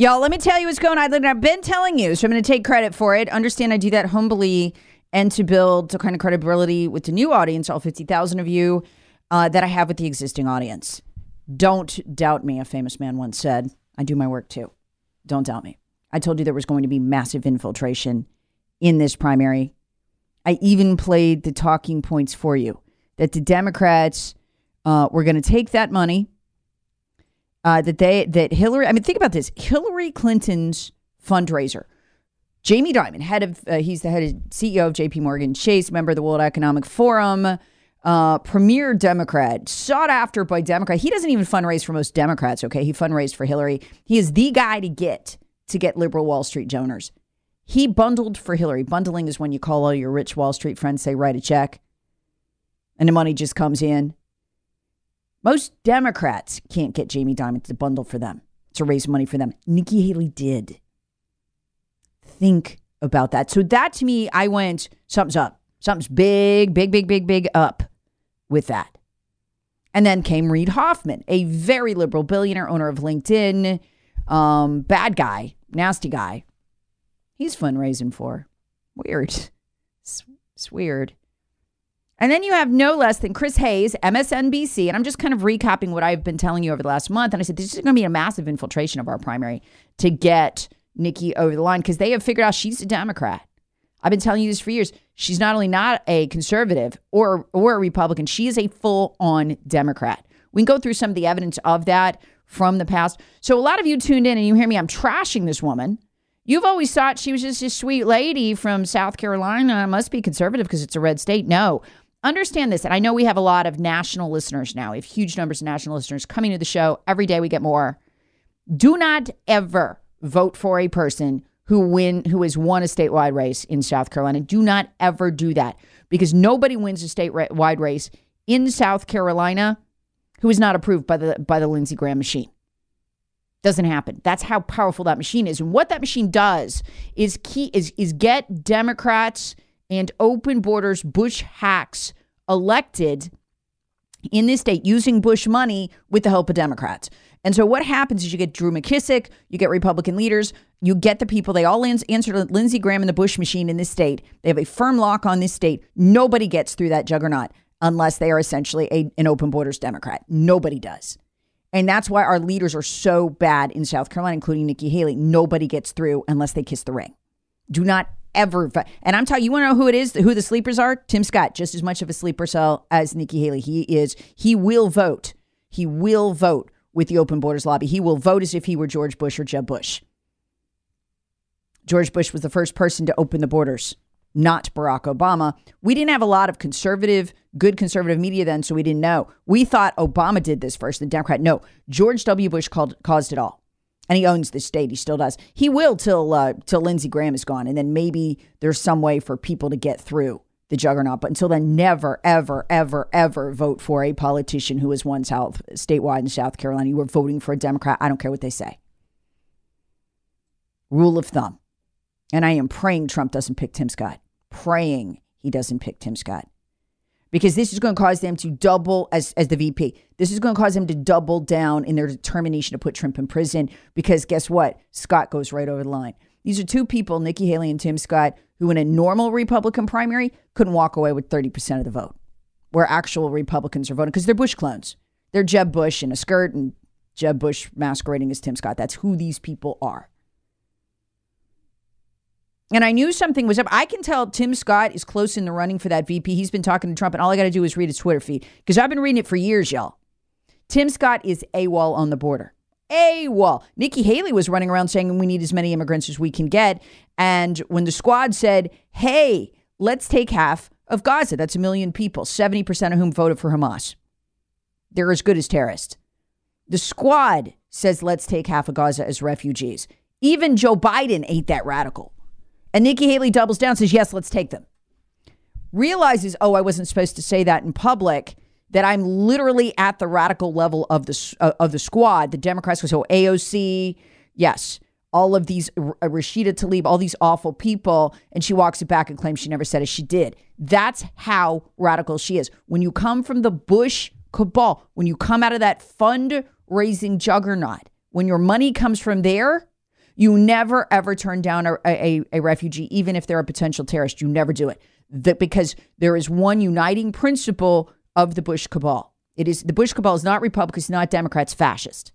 Y'all, let me tell you what's going on. I've been telling you, so I'm going to take credit for it. Understand I do that humbly and to build the kind of credibility with the new audience, all 50,000 of you, uh, that I have with the existing audience. Don't doubt me, a famous man once said. I do my work too. Don't doubt me. I told you there was going to be massive infiltration in this primary. I even played the talking points for you that the Democrats uh, were going to take that money. Uh, that they that Hillary. I mean, think about this: Hillary Clinton's fundraiser. Jamie Dimon, head of uh, he's the head of CEO of J.P. Morgan Chase, member of the World Economic Forum, uh, premier Democrat, sought after by Democrat. He doesn't even fundraise for most Democrats. Okay, he fundraised for Hillary. He is the guy to get to get liberal Wall Street donors. He bundled for Hillary. Bundling is when you call all your rich Wall Street friends, say write a check and the money just comes in. Most Democrats can't get Jamie Dimon to bundle for them, to raise money for them. Nikki Haley did. Think about that. So that to me, I went, something's up. Something's big, big, big, big, big up with that. And then came Reid Hoffman, a very liberal billionaire, owner of LinkedIn, um, bad guy, nasty guy. He's fundraising for. Weird. It's, it's weird. And then you have no less than Chris Hayes, MSNBC. And I'm just kind of recapping what I've been telling you over the last month. And I said, this is going to be a massive infiltration of our primary to get Nikki over the line because they have figured out she's a Democrat. I've been telling you this for years. She's not only not a conservative or, or a Republican, she is a full on Democrat. We can go through some of the evidence of that from the past. So a lot of you tuned in and you hear me, I'm trashing this woman. You've always thought she was just a sweet lady from South Carolina, must be conservative because it's a red state. No, understand this, and I know we have a lot of national listeners now. We have huge numbers of national listeners coming to the show. Every day we get more. Do not ever vote for a person who win who has won a statewide race in South Carolina. Do not ever do that because nobody wins a statewide race in South Carolina who is not approved by the by the Lindsey Graham machine. Doesn't happen. That's how powerful that machine is. And what that machine does is key is is get Democrats and open borders Bush hacks elected in this state using Bush money with the help of Democrats. And so what happens is you get Drew McKissick, you get Republican leaders, you get the people, they all answer to Lindsey Graham and the Bush machine in this state. They have a firm lock on this state. Nobody gets through that juggernaut unless they are essentially a, an open borders Democrat. Nobody does. And that's why our leaders are so bad in South Carolina, including Nikki Haley. Nobody gets through unless they kiss the ring. Do not ever. And I'm telling you, you want to know who it is, who the sleepers are? Tim Scott, just as much of a sleeper cell as Nikki Haley. He is, he will vote. He will vote with the open borders lobby. He will vote as if he were George Bush or Jeb Bush. George Bush was the first person to open the borders, not Barack Obama. We didn't have a lot of conservative, good conservative media then, so we didn't know. We thought Obama did this first, the Democrat. No, George W. Bush called, caused it all and he owns the state. He still does. He will till uh, till Lindsey Graham is gone, and then maybe there's some way for people to get through the juggernaut. But until then, never, ever, ever, ever vote for a politician who has won South statewide in South Carolina. You were voting for a Democrat. I don't care what they say. Rule of thumb. And I am praying Trump doesn't pick Tim Scott. Praying he doesn't pick Tim Scott because this is going to cause them to double as as the VP. This is going to cause them to double down in their determination to put Trump in prison because guess what? Scott goes right over the line. These are two people, Nikki Haley and Tim Scott, who in a normal Republican primary couldn't walk away with 30% of the vote, where actual Republicans are voting because they're Bush clones. They're Jeb Bush in a skirt and Jeb Bush masquerading as Tim Scott. That's who these people are. And I knew something was up. I can tell Tim Scott is close in the running for that VP. He's been talking to Trump, and all I got to do is read his Twitter feed because I've been reading it for years, y'all. Tim Scott is AWOL on the border. AWOL. Nikki Haley was running around saying we need as many immigrants as we can get. And when the squad said, hey, let's take half of Gaza, that's a million people, 70% of whom voted for Hamas. They're as good as terrorists. The squad says, let's take half of Gaza as refugees. Even Joe Biden ain't that radical. And Nikki Haley doubles down, says, yes, let's take them. Realizes, oh, I wasn't supposed to say that in public, that I'm literally at the radical level of the, uh, of the squad. The Democrats go, so AOC, yes, all of these, uh, Rashida Tlaib, all these awful people. And she walks it back and claims she never said it. She did. That's how radical she is. When you come from the Bush cabal, when you come out of that fundraising juggernaut, when your money comes from there, you never ever turn down a, a, a refugee, even if they're a potential terrorist. You never do it. Because there is one uniting principle of the Bush cabal. It is the Bush cabal is not Republicans, not Democrats, fascist.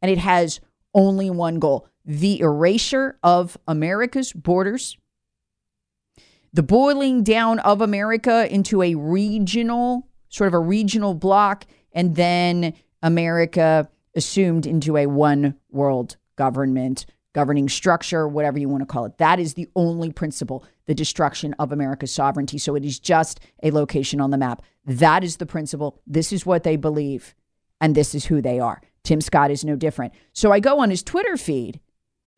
And it has only one goal the erasure of America's borders, the boiling down of America into a regional, sort of a regional bloc, and then America assumed into a one world government governing structure, whatever you want to call it. That is the only principle, the destruction of America's sovereignty. So it is just a location on the map. That is the principle. This is what they believe, and this is who they are. Tim Scott is no different. So I go on his Twitter feed.